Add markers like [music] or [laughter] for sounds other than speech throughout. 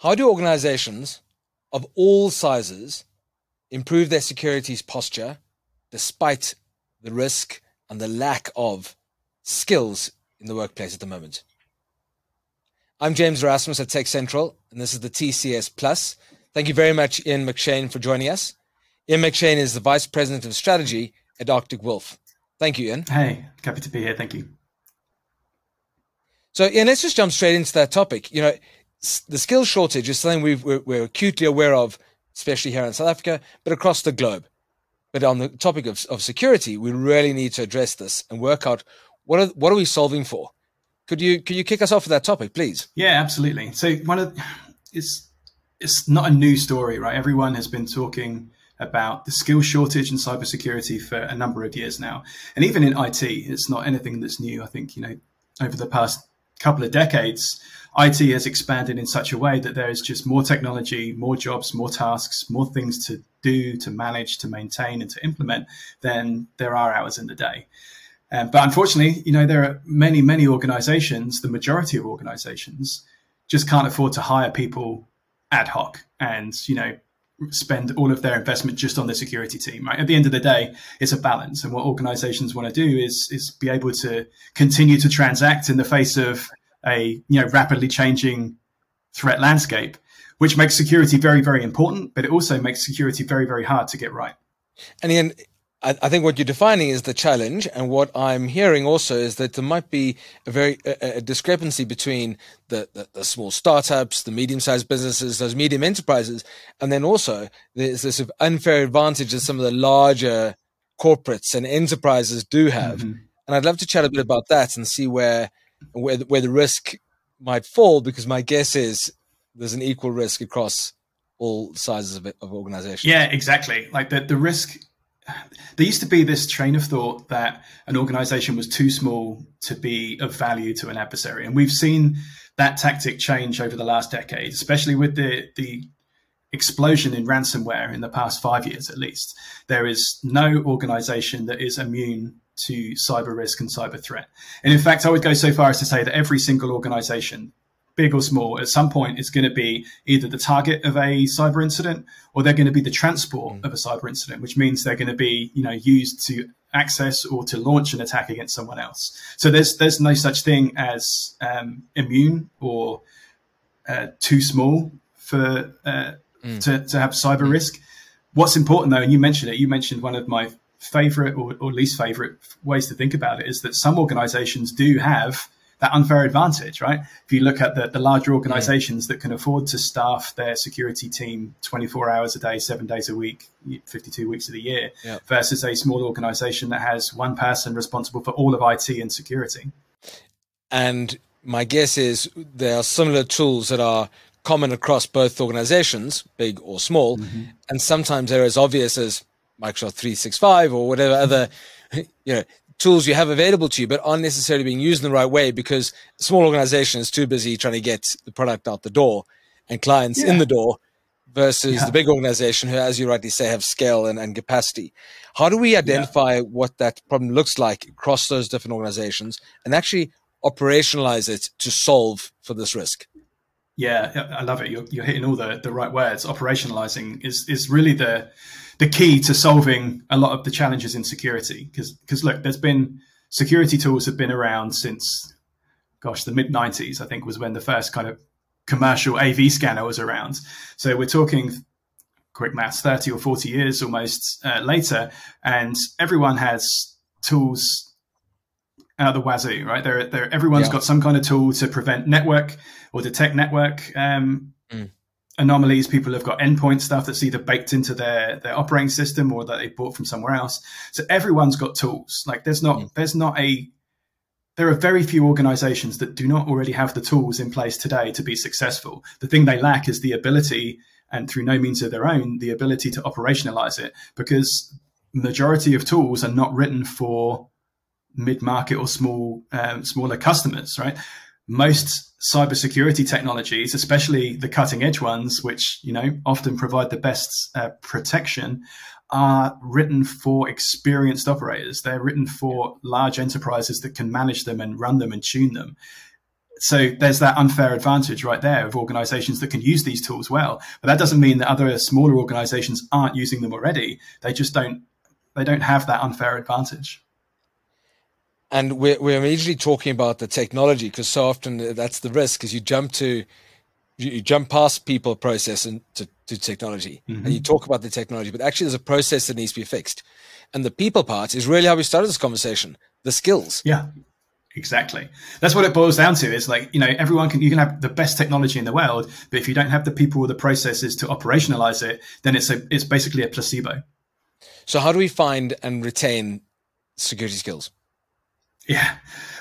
How do organizations of all sizes improve their securities posture despite the risk and the lack of skills in the workplace at the moment? I'm James Erasmus at Tech Central, and this is the TCS Plus. Thank you very much, Ian McShane, for joining us. Ian McShane is the Vice President of Strategy at Arctic Wolf. Thank you, Ian. Hey, happy to be here. Thank you. So, Ian, let's just jump straight into that topic. You know, the skills shortage is something we are we're acutely aware of, especially here in South Africa, but across the globe. But on the topic of, of security, we really need to address this and work out what are what are we solving for. Could you could you kick us off with that topic, please? Yeah, absolutely. So one of it's it's not a new story, right? Everyone has been talking about the skill shortage in cybersecurity for a number of years now, and even in IT, it's not anything that's new. I think you know over the past couple of decades, IT has expanded in such a way that there is just more technology, more jobs, more tasks, more things to do, to manage, to maintain, and to implement than there are hours in the day. Um, but unfortunately, you know, there are many, many organizations, the majority of organizations just can't afford to hire people ad hoc and, you know, spend all of their investment just on the security team, right? At the end of the day, it's a balance. And what organizations want to do is, is be able to continue to transact in the face of a, you know, rapidly changing threat landscape, which makes security very, very important, but it also makes security very, very hard to get right. And Ian, I, I think what you're defining is the challenge, and what I'm hearing also is that there might be a very a, a discrepancy between the, the, the small startups, the medium-sized businesses, those medium enterprises, and then also there's this unfair advantage that some of the larger corporates and enterprises do have. Mm-hmm. And I'd love to chat a bit about that and see where where where the risk might fall, because my guess is there's an equal risk across all sizes of, of organizations. Yeah, exactly. Like the, the risk there used to be this train of thought that an organization was too small to be of value to an adversary. And we've seen that tactic change over the last decade, especially with the, the explosion in ransomware in the past five years at least. There is no organization that is immune to cyber risk and cyber threat. And in fact, I would go so far as to say that every single organization big or small, at some point is going to be either the target of a cyber incident or they're going to be the transport mm. of a cyber incident, which means they're going to be, you know, used to access or to launch an attack against someone else. So there's there's no such thing as um, immune or uh, too small for uh, mm. to, to have cyber mm. risk. What's important though, and you mentioned it, you mentioned one of my favorite or, or least favorite ways to think about it is that some organizations do have that unfair advantage, right? If you look at the, the larger organizations yeah. that can afford to staff their security team 24 hours a day, seven days a week, 52 weeks of the year, yeah. versus a small organization that has one person responsible for all of IT and security. And my guess is there are similar tools that are common across both organizations, big or small, mm-hmm. and sometimes they're as obvious as Microsoft 365 or whatever other [laughs] you know tools you have available to you, but aren't necessarily being used in the right way because a small organization is too busy trying to get the product out the door and clients yeah. in the door versus yeah. the big organization who, as you rightly say, have scale and, and capacity. How do we identify yeah. what that problem looks like across those different organizations and actually operationalize it to solve for this risk? Yeah, I love it. You're, you're hitting all the, the right words. Operationalizing is, is really the, the key to solving a lot of the challenges in security. Because because look, there's been security tools have been around since, gosh, the mid '90s. I think was when the first kind of commercial AV scanner was around. So we're talking quick maths, 30 or 40 years almost uh, later, and everyone has tools out of the wazoo, right? There, there, everyone's yeah. got some kind of tool to prevent network or detect network um, mm anomalies. People have got endpoint stuff that's either baked into their their operating system or that they bought from somewhere else. So everyone's got tools. Like there's not mm. there's not a there are very few organizations that do not already have the tools in place today to be successful. The thing they lack is the ability, and through no means of their own, the ability to operationalize it because majority of tools are not written for mid-market or small um, smaller customers, right? Most cybersecurity technologies, especially the cutting edge ones, which you know often provide the best uh, protection, are written for experienced operators. They're written for large enterprises that can manage them and run them and tune them. so there's that unfair advantage right there of organizations that can use these tools well. But that doesn't mean that other smaller organizations aren't using them already. They just don't they don't have that unfair advantage. And we're, we're immediately talking about the technology because so often that's the risk because you jump to you, jump past people process and to, to technology mm-hmm. and you talk about the technology, but actually there's a process that needs to be fixed. And the people part is really how we started this conversation, the skills. Yeah. Exactly. That's what it boils down to. Is like you know everyone can you can have the best technology in the world, but if you don't have the people or the processes to operationalize it, then it's a it's basically a placebo. So how do we find and retain security skills? Yeah,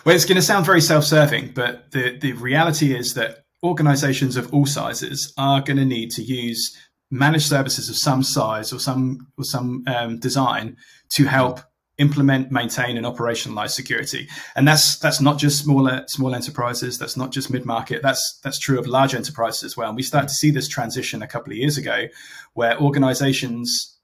well, it's going to sound very self-serving, but the the reality is that organizations of all sizes are going to need to use managed services of some size or some or some um, design to help implement, maintain, and operationalize security. And that's that's not just smaller small enterprises. That's not just mid market. That's that's true of large enterprises as well. And we started to see this transition a couple of years ago, where organizations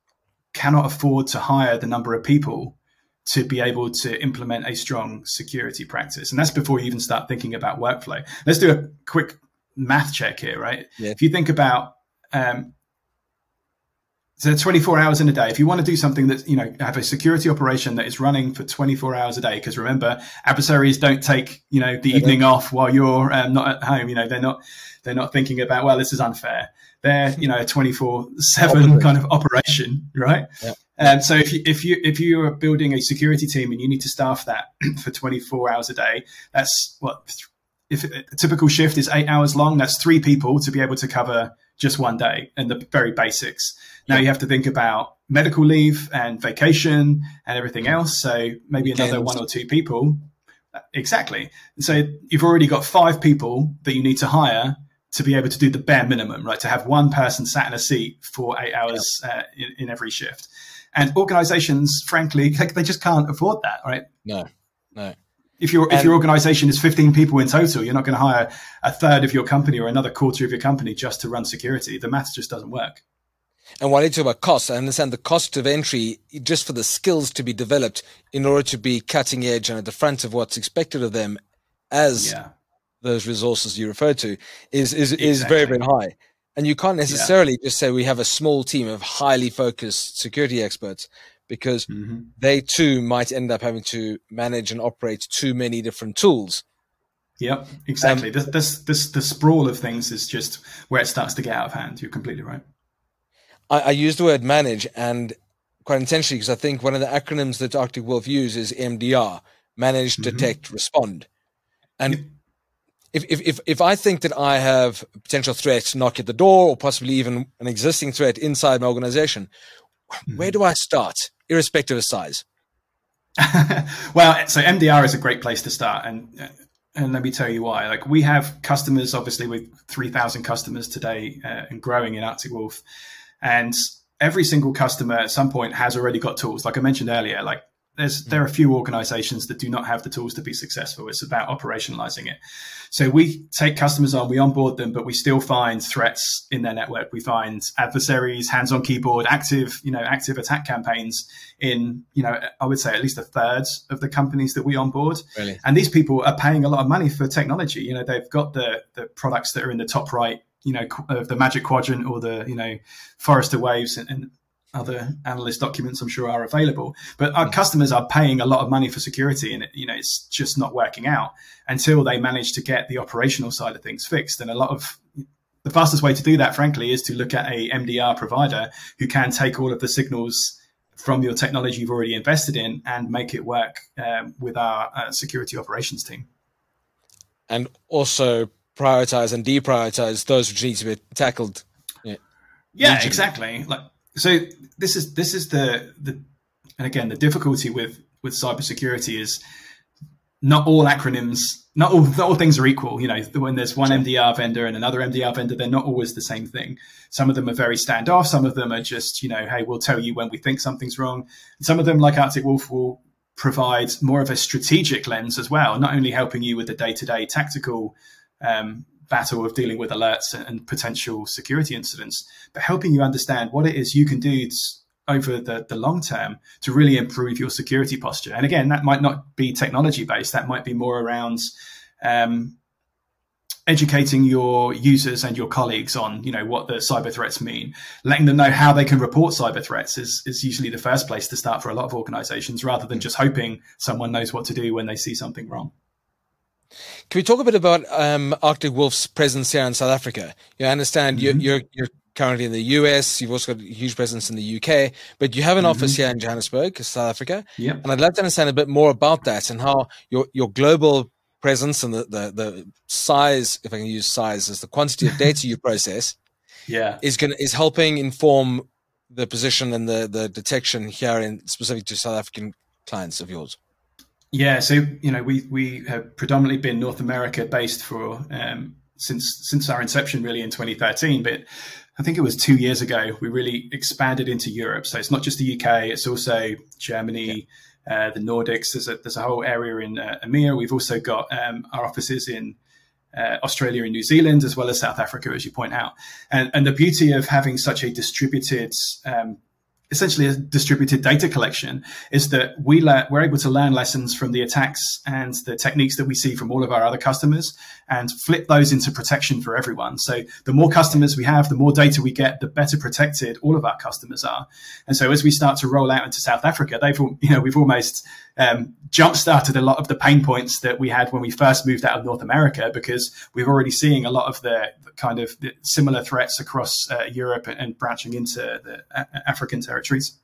cannot afford to hire the number of people to be able to implement a strong security practice. And that's before you even start thinking about workflow. Let's do a quick math check here, right? Yeah. If you think about um, so 24 hours in a day. If you want to do something that, you know, have a security operation that is running for 24 hours a day, because remember, adversaries don't take, you know, the evening off while you're um, not at home. You know, they're not, they're not thinking about, well, this is unfair. They're, you know, a 24 seven kind of operation, right? Yeah. And so if you, if you, if you are building a security team and you need to staff that [clears throat] for 24 hours a day, that's what, if a typical shift is eight hours long, that's three people to be able to cover just one day and the very basics. Now you have to think about medical leave and vacation and everything else. So maybe another one or two people. Exactly. So you've already got five people that you need to hire to be able to do the bare minimum, right? To have one person sat in a seat for eight hours uh, in, in every shift. And organizations, frankly, [laughs] they just can't afford that, right? No, no. If your if your organization is 15 people in total, you're not going to hire a third of your company or another quarter of your company just to run security. The math just doesn't work. And while you talk about costs, I understand the cost of entry just for the skills to be developed in order to be cutting edge and at the front of what's expected of them as yeah. those resources you refer to is is, exactly. is very, very high. And you can't necessarily yeah. just say we have a small team of highly focused security experts because mm-hmm. they too might end up having to manage and operate too many different tools. Yep, exactly. Um, this, this, this, the sprawl of things is just where it starts to get out of hand. You're completely right. I, I use the word manage and quite intentionally because I think one of the acronyms that Arctic Wolf uses is MDR: manage, mm-hmm. detect, respond. And if, if, if, if I think that I have a potential threat knock at the door or possibly even an existing threat inside my organization, mm-hmm. where do I start, irrespective of size? [laughs] well, so MDR is a great place to start. And and let me tell you why. Like we have customers, obviously, with 3,000 customers today uh, and growing in Arctic Wolf. And every single customer at some point has already got tools. Like I mentioned earlier, like there's there are a few organizations that do not have the tools to be successful. It's about operationalizing it. So we take customers on, we onboard them, but we still find threats in their network. We find adversaries, hands on keyboard, active, you know, active attack campaigns in, you know, I would say at least a third of the companies that we onboard. Really? And these people are paying a lot of money for technology. You know, they've got the the products that are in the top right you know of the Magic Quadrant or the you know Forrester Waves and, and other analyst documents I'm sure are available. But our customers are paying a lot of money for security, and it, you know it's just not working out until they manage to get the operational side of things fixed. And a lot of the fastest way to do that, frankly, is to look at a MDR provider who can take all of the signals from your technology you've already invested in and make it work um, with our uh, security operations team. And also prioritize and deprioritize those which need to be tackled. Yeah, yeah exactly. Like so, this is this is the the and again the difficulty with with cybersecurity is not all acronyms, not all, not all things are equal. You know, when there's one MDR vendor and another MDR vendor, they're not always the same thing. Some of them are very standoff. Some of them are just, you know, hey, we'll tell you when we think something's wrong. some of them, like Arctic Wolf, will provide more of a strategic lens as well, not only helping you with the day to day tactical um, battle of dealing with alerts and potential security incidents, but helping you understand what it is you can do over the, the long term to really improve your security posture. And again, that might not be technology based, that might be more around um, educating your users and your colleagues on you know what the cyber threats mean letting them know how they can report cyber threats is, is usually the first place to start for a lot of organizations rather than just hoping someone knows what to do when they see something wrong can we talk a bit about um, arctic wolf's presence here in south africa you understand mm-hmm. you're, you're, you're currently in the US. You've also got a huge presence in the UK, but you have an mm-hmm. office here in Johannesburg, South Africa. Yeah. And I'd love to understand a bit more about that and how your your global presence and the, the, the size, if I can use size as the quantity of [laughs] data you process, yeah, is going is helping inform the position and the the detection here in specific to South African clients of yours. Yeah, so you know we we have predominantly been North America based for um, since since our inception, really in 2013. But I think it was two years ago we really expanded into Europe. So it's not just the UK; it's also Germany. Yeah uh, the Nordics. There's a, there's a whole area in uh, EMEA. We've also got um, our offices in uh, Australia and New Zealand, as well as South Africa, as you point out. And, and the beauty of having such a distributed um, essentially a distributed data collection is that we le- we're able to learn lessons from the attacks and the techniques that we see from all of our other customers and flip those into protection for everyone. So the more customers we have, the more data we get, the better protected all of our customers are. And so as we start to roll out into South Africa, they've you know we've almost um, jump started a lot of the pain points that we had when we first moved out of North America because we're already seeing a lot of the, the kind of similar threats across uh, Europe and, branching into the a- African territories.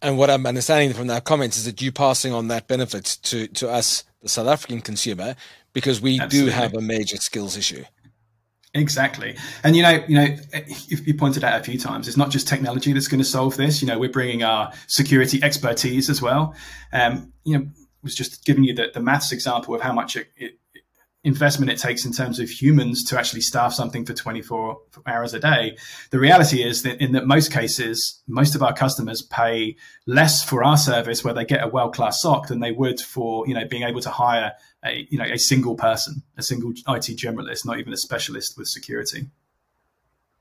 And what I'm understanding from that comment is that you passing on that benefit to, to us, the South African consumer, because we Absolutely. do have a major skills issue. Exactly, and you know, you know, you pointed out a few times. It's not just technology that's going to solve this. You know, we're bringing our security expertise as well. Um, you know, was just giving you the, the maths example of how much it, it, investment it takes in terms of humans to actually staff something for 24 hours a day. The reality is that in that most cases, most of our customers pay less for our service where they get a world-class SOC than they would for, you know, being able to hire a, you know, a single person, a single IT generalist, not even a specialist with security.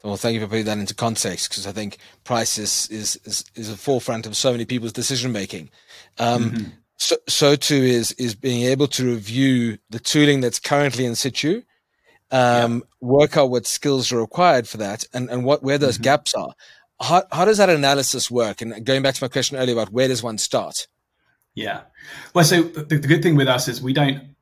Well, thank you for putting that into context because I think price is, is, is, is a forefront of so many people's decision making. Um, mm-hmm so, so too is is being able to review the tooling that's currently in situ, um, yeah. work out what skills are required for that, and, and what where those mm-hmm. gaps are. How how does that analysis work? And going back to my question earlier about where does one start? Yeah, well, so the, the good thing with us is we don't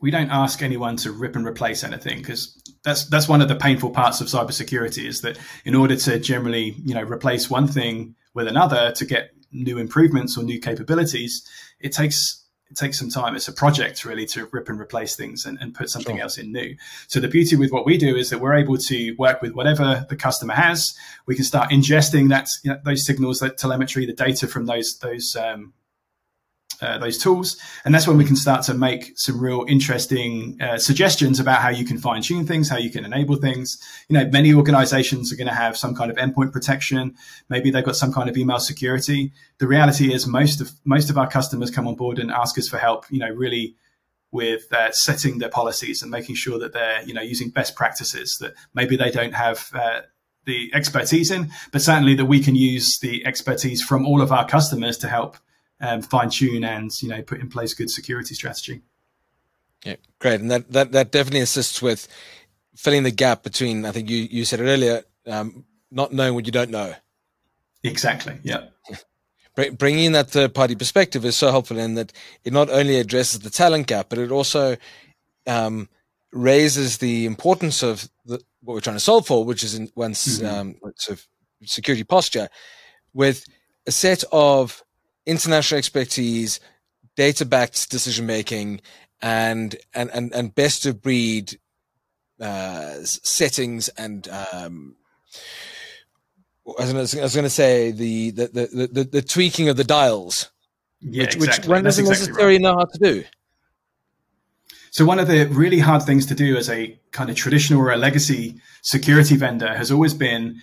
we don't ask anyone to rip and replace anything because that's that's one of the painful parts of cybersecurity is that in order to generally you know replace one thing with another to get new improvements or new capabilities, it takes it takes some time. It's a project really to rip and replace things and, and put something sure. else in new. So the beauty with what we do is that we're able to work with whatever the customer has. We can start ingesting that you know, those signals, that telemetry, the data from those those um, uh, those tools. And that's when we can start to make some real interesting uh, suggestions about how you can fine tune things, how you can enable things. You know, many organizations are going to have some kind of endpoint protection. Maybe they've got some kind of email security. The reality is most of, most of our customers come on board and ask us for help, you know, really with uh, setting their policies and making sure that they're, you know, using best practices that maybe they don't have, uh, the expertise in, but certainly that we can use the expertise from all of our customers to help um, fine tune and you know put in place good security strategy. Yeah, great, and that that that definitely assists with filling the gap between. I think you you said it earlier, um, not knowing what you don't know. Exactly. Yeah. [laughs] Bringing in that third party perspective is so helpful in that it not only addresses the talent gap, but it also um, raises the importance of the, what we're trying to solve for, which is in one's mm-hmm. um, sort of security posture, with a set of international expertise, data backed decision making, and, and, and, and best of breed uh, settings and um, I was going to say the the, the the, the tweaking of the dials, yeah, which, exactly. which one doesn't exactly necessarily right. know how to do. So one of the really hard things to do as a kind of traditional or a legacy security vendor has always been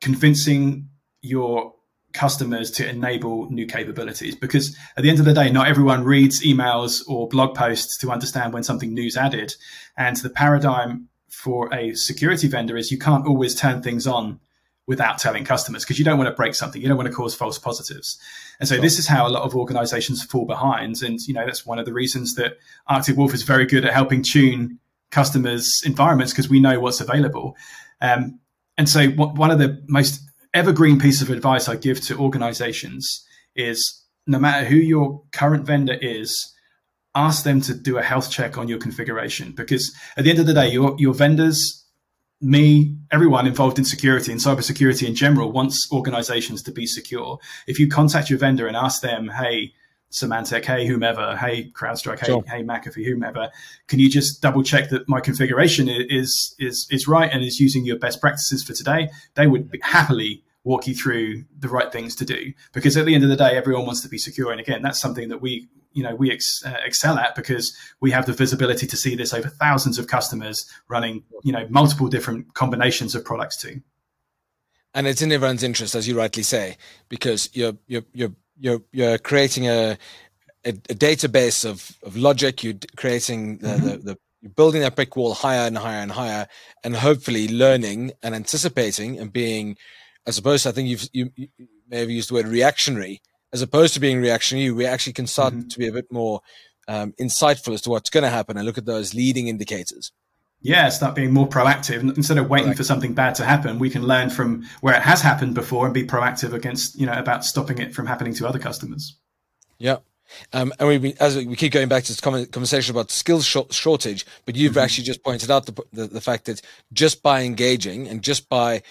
convincing your customers to enable new capabilities. Because at the end of the day not everyone reads emails or blog posts to understand when something new's added. And the paradigm for a security vendor is you can't always turn things on without telling customers because you don't want to break something. You don't want to cause false positives. And so sure. this is how a lot of organizations fall behind. And you know that's one of the reasons that arctic wolf is very good at helping tune customers' environments because we know what's available. Um, and so, one of the most evergreen piece of advice I give to organizations is no matter who your current vendor is, ask them to do a health check on your configuration because at the end of the day, your, your vendors, me, everyone involved in security and cybersecurity in general wants organizations to be secure. If you contact your vendor and ask them, hey, Symantec, hey, whomever, hey, CrowdStrike, hey, sure. hey, McAfee, whomever, can you just double check that my configuration is is is right and is using your best practices for today? They would happily walk you through the right things to do because at the end of the day, everyone wants to be secure. And again, that's something that we you know we ex, uh, excel at because we have the visibility to see this over thousands of customers running you know multiple different combinations of products too and it's in everyone's interest as you rightly say because you're you're you're you're, you're creating a, a, a database of, of logic you're creating the, mm-hmm. the, the you're building that brick wall higher and higher and higher and hopefully learning and anticipating and being as opposed to, i think you've you, you may have used the word reactionary as opposed to being reactionary, we actually can start mm-hmm. to be a bit more um, insightful as to what's going to happen and look at those leading indicators. Yeah, start being more proactive instead of waiting for something bad to happen. We can learn from where it has happened before and be proactive against, you know, about stopping it from happening to other customers. Yeah. Um, and we, as we keep going back to this conversation about skills shortage, but you've mm-hmm. actually just pointed out the, the, the fact that just by engaging and just by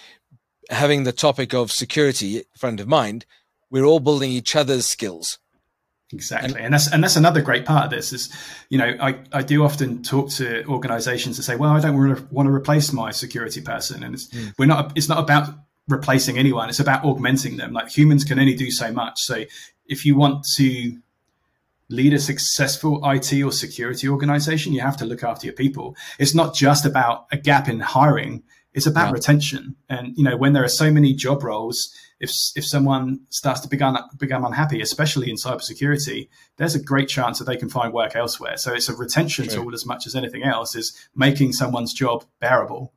having the topic of security front of mind, we're all building each other's skills. Exactly. And, that's and that's another great part of this is, you know, I, I do often talk to organizations that say, well, I don't want to, want to replace my security person. And it's, mm. we're not, it's not about replacing anyone. It's about augmenting them. Like humans can only do so much. So if you want to lead a successful IT or security organization, you have to look after your people. It's not just about a gap in hiring. It's about yeah. retention. And, you know, when there are so many job roles, if if someone starts to become become unhappy, especially in cybersecurity, there's a great chance that they can find work elsewhere. So it's a retention True. tool as much as anything else is making someone's job bearable.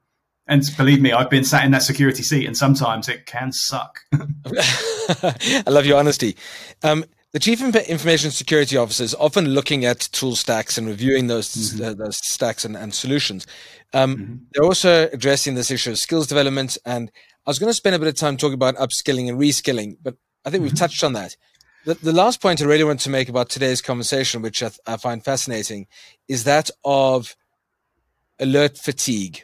And believe me, I've been sat in that security seat, and sometimes it can suck. [laughs] [laughs] I love your honesty. Um, the chief information security officer is often looking at tool stacks and reviewing those, mm-hmm. uh, those stacks and, and solutions. Um, mm-hmm. They're also addressing this issue of skills development and I was going to spend a bit of time talking about upskilling and reskilling, but I think we've mm-hmm. touched on that. The, the, last point I really want to make about today's conversation, which I, I find fascinating, is that of alert fatigue.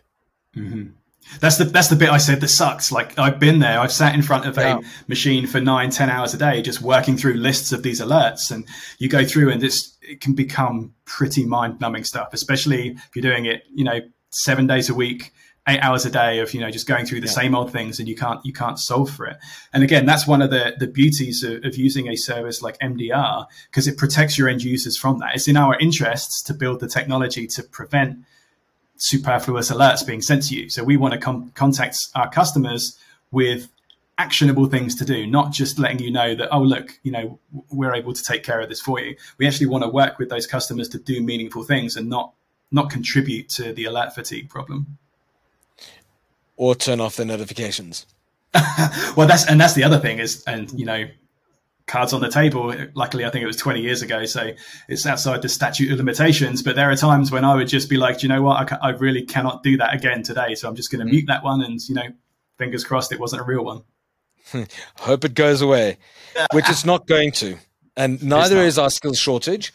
Mm-hmm. That's the that's the bit I said that sucks. Like I've been there. I've sat in front of a machine for nine, ten hours a day, just working through lists of these alerts, and you go through, and it's it can become pretty mind numbing stuff, especially if you're doing it, you know, seven days a week eight hours a day of you know just going through the yeah. same old things and you can't you can't solve for it and again that's one of the the beauties of, of using a service like mdr because it protects your end users from that it's in our interests to build the technology to prevent superfluous alerts being sent to you. So we want to com- contact our customers with actionable things to do not just letting you know that oh look you know we're able to take care of this for you. We actually want to work with those customers to do meaningful things and not not contribute to the alert fatigue problem. Or turn off the notifications. [laughs] well, that's and that's the other thing is, and you know, cards on the table. Luckily, I think it was 20 years ago, so it's outside the statute of limitations. But there are times when I would just be like, you know what, I, I really cannot do that again today, so I'm just going to mm. mute that one, and you know, fingers crossed it wasn't a real one. Hope it goes away, [laughs] which it's not going to, and neither is our skills shortage.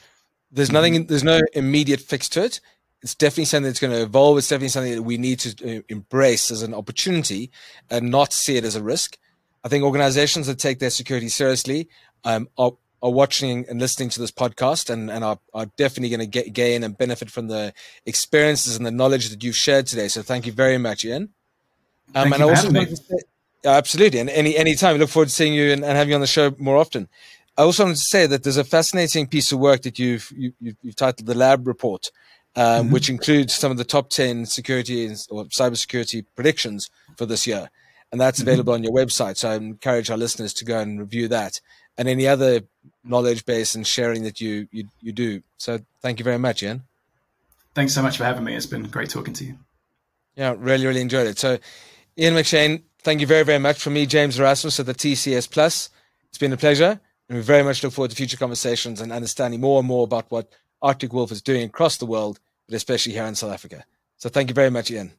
There's nothing. Mm-hmm. There's no immediate fix to it it's definitely something that's going to evolve. It's definitely something that we need to uh, embrace as an opportunity and not see it as a risk. I think organizations that take their security seriously um, are, are watching and listening to this podcast and, and are, are definitely going to gain and benefit from the experiences and the knowledge that you've shared today. So thank you very much, Ian. Um, and I also want to say, absolutely. And any, any time, I look forward to seeing you and, and having you on the show more often. I also wanted to say that there's a fascinating piece of work that you've, you, have you have titled the Lab Report, um, mm-hmm. which includes some of the top 10 security or cybersecurity predictions for this year. And that's mm-hmm. available on your website. So I encourage our listeners to go and review that and any other knowledge base and sharing that you, you, you do. So thank you very much, Ian. Thanks so much for having me. It's been great talking to you. Yeah, really, really enjoyed it. So, Ian McShane, thank you very, very much. From me, James Erasmus at the TCS Plus. It's been a pleasure. And we very much look forward to future conversations and understanding more and more about what Arctic Wolf is doing across the world, but especially here in South Africa. So thank you very much, Ian.